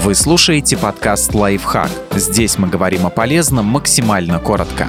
Вы слушаете подкаст «Лайфхак». Здесь мы говорим о полезном максимально коротко.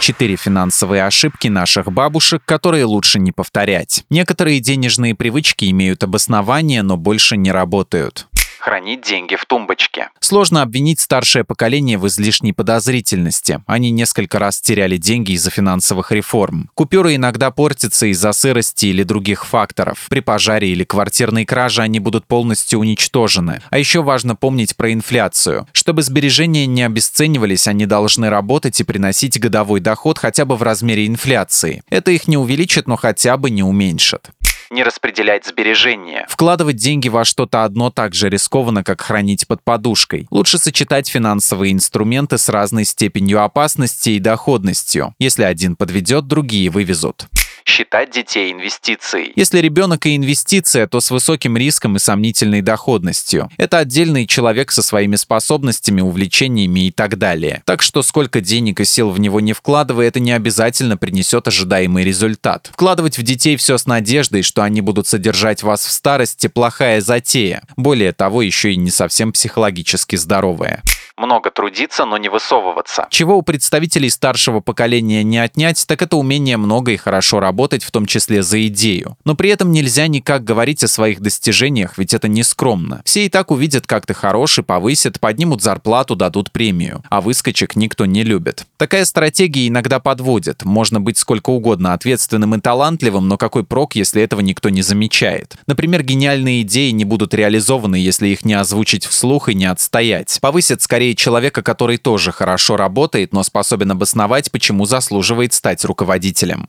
Четыре финансовые ошибки наших бабушек, которые лучше не повторять. Некоторые денежные привычки имеют обоснование, но больше не работают хранить деньги в тумбочке. Сложно обвинить старшее поколение в излишней подозрительности. Они несколько раз теряли деньги из-за финансовых реформ. Купюры иногда портятся из-за сырости или других факторов. При пожаре или квартирной краже они будут полностью уничтожены. А еще важно помнить про инфляцию. Чтобы сбережения не обесценивались, они должны работать и приносить годовой доход хотя бы в размере инфляции. Это их не увеличит, но хотя бы не уменьшит не распределять сбережения. Вкладывать деньги во что-то одно так же рискованно, как хранить под подушкой. Лучше сочетать финансовые инструменты с разной степенью опасности и доходностью. Если один подведет, другие вывезут считать детей инвестицией. Если ребенок и инвестиция, то с высоким риском и сомнительной доходностью. Это отдельный человек со своими способностями, увлечениями и так далее. Так что сколько денег и сил в него не вкладывая, это не обязательно принесет ожидаемый результат. Вкладывать в детей все с надеждой, что они будут содержать вас в старости, плохая затея. Более того, еще и не совсем психологически здоровая много трудиться, но не высовываться. Чего у представителей старшего поколения не отнять, так это умение много и хорошо работать, в том числе за идею. Но при этом нельзя никак говорить о своих достижениях, ведь это не скромно. Все и так увидят, как ты хороший, повысят, поднимут зарплату, дадут премию. А выскочек никто не любит. Такая стратегия иногда подводит. Можно быть сколько угодно ответственным и талантливым, но какой прок, если этого никто не замечает? Например, гениальные идеи не будут реализованы, если их не озвучить вслух и не отстоять. Повысят скорее человека, который тоже хорошо работает, но способен обосновать, почему заслуживает стать руководителем.